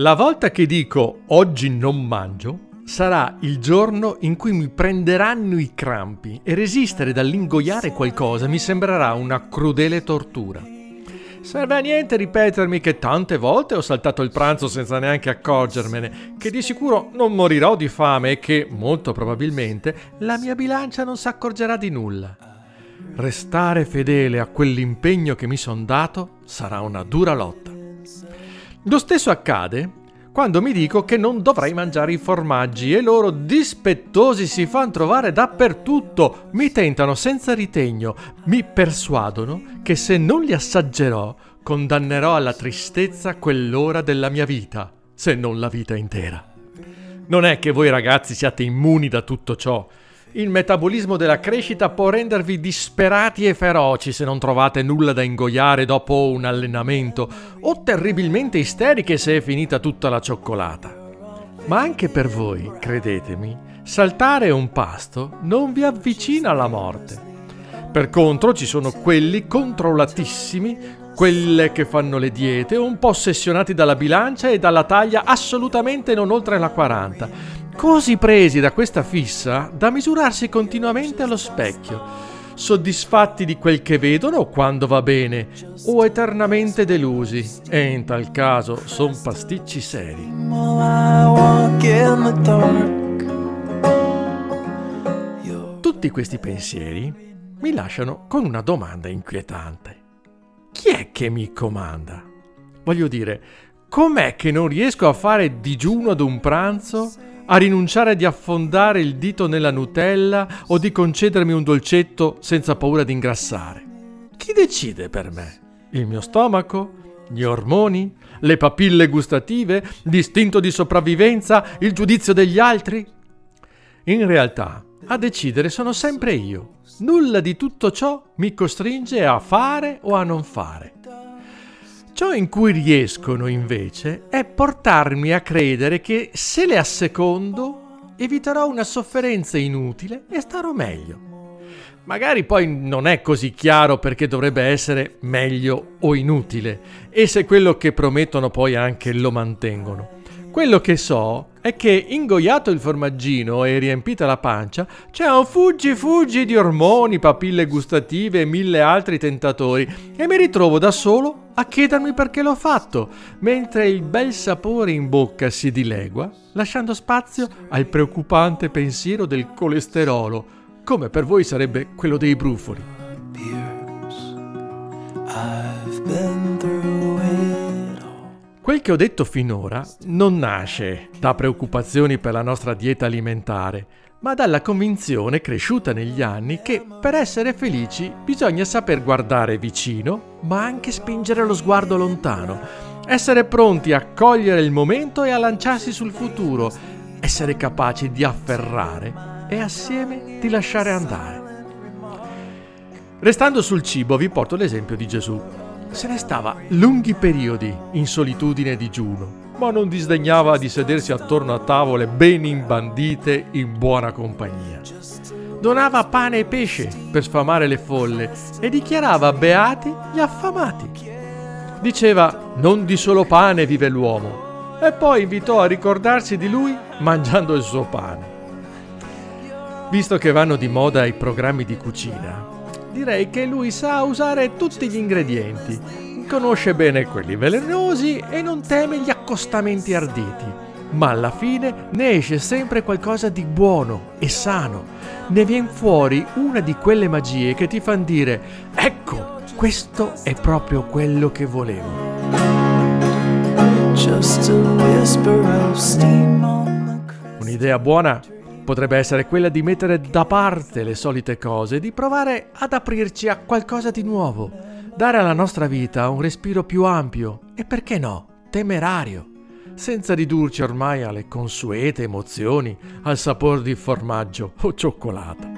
La volta che dico oggi non mangio sarà il giorno in cui mi prenderanno i crampi e resistere dall'ingoiare qualcosa mi sembrerà una crudele tortura. Serve a niente ripetermi che tante volte ho saltato il pranzo senza neanche accorgermene, che di sicuro non morirò di fame e che, molto probabilmente, la mia bilancia non si accorgerà di nulla. Restare fedele a quell'impegno che mi son dato sarà una dura lotta. Lo stesso accade quando mi dico che non dovrei mangiare i formaggi e loro dispettosi si fanno trovare dappertutto, mi tentano senza ritegno, mi persuadono che se non li assaggerò condannerò alla tristezza quell'ora della mia vita, se non la vita intera. Non è che voi ragazzi siate immuni da tutto ciò, il metabolismo della crescita può rendervi disperati e feroci se non trovate nulla da ingoiare dopo un allenamento, o terribilmente isteriche se è finita tutta la cioccolata. Ma anche per voi, credetemi, saltare un pasto non vi avvicina alla morte. Per contro ci sono quelli controllatissimi, quelle che fanno le diete, un po' ossessionati dalla bilancia e dalla taglia assolutamente non oltre la 40, così presi da questa fissa da misurarsi continuamente allo specchio, soddisfatti di quel che vedono quando va bene o eternamente delusi e in tal caso son pasticci seri. Tutti questi pensieri mi lasciano con una domanda inquietante. Chi è che mi comanda? Voglio dire, com'è che non riesco a fare digiuno ad un pranzo a rinunciare di affondare il dito nella Nutella o di concedermi un dolcetto senza paura di ingrassare. Chi decide per me? Il mio stomaco? Gli ormoni? Le papille gustative? L'istinto di sopravvivenza? Il giudizio degli altri? In realtà, a decidere sono sempre io. Nulla di tutto ciò mi costringe a fare o a non fare. Ciò in cui riescono invece è portarmi a credere che se le assecondo eviterò una sofferenza inutile e starò meglio. Magari poi non è così chiaro perché dovrebbe essere meglio o inutile e se quello che promettono poi anche lo mantengono. Quello che so è che ingoiato il formaggino e riempita la pancia, c'è un fuggi fuggi di ormoni, papille gustative e mille altri tentatori e mi ritrovo da solo a chiedermi perché l'ho fatto, mentre il bel sapore in bocca si dilegua, lasciando spazio al preoccupante pensiero del colesterolo, come per voi sarebbe quello dei brufoli. I've been. Quel che ho detto finora non nasce da preoccupazioni per la nostra dieta alimentare, ma dalla convinzione cresciuta negli anni che per essere felici bisogna saper guardare vicino, ma anche spingere lo sguardo lontano, essere pronti a cogliere il momento e a lanciarsi sul futuro, essere capaci di afferrare e assieme di lasciare andare. Restando sul cibo vi porto l'esempio di Gesù se ne stava lunghi periodi in solitudine e digiuno, ma non disdegnava di sedersi attorno a tavole ben imbandite in buona compagnia. Donava pane e pesce per sfamare le folle e dichiarava beati gli affamati. Diceva non di solo pane vive l'uomo e poi invitò a ricordarsi di lui mangiando il suo pane. Visto che vanno di moda i programmi di cucina, direi che lui sa usare tutti gli ingredienti, conosce bene quelli velenosi e non teme gli accostamenti arditi. Ma alla fine ne esce sempre qualcosa di buono e sano. Ne viene fuori una di quelle magie che ti fanno dire: Ecco, questo è proprio quello che volevo. Un'idea buona potrebbe essere quella di mettere da parte le solite cose, di provare ad aprirci a qualcosa di nuovo, dare alla nostra vita un respiro più ampio e perché no, temerario, senza ridurci ormai alle consuete emozioni, al sapore di formaggio o cioccolato.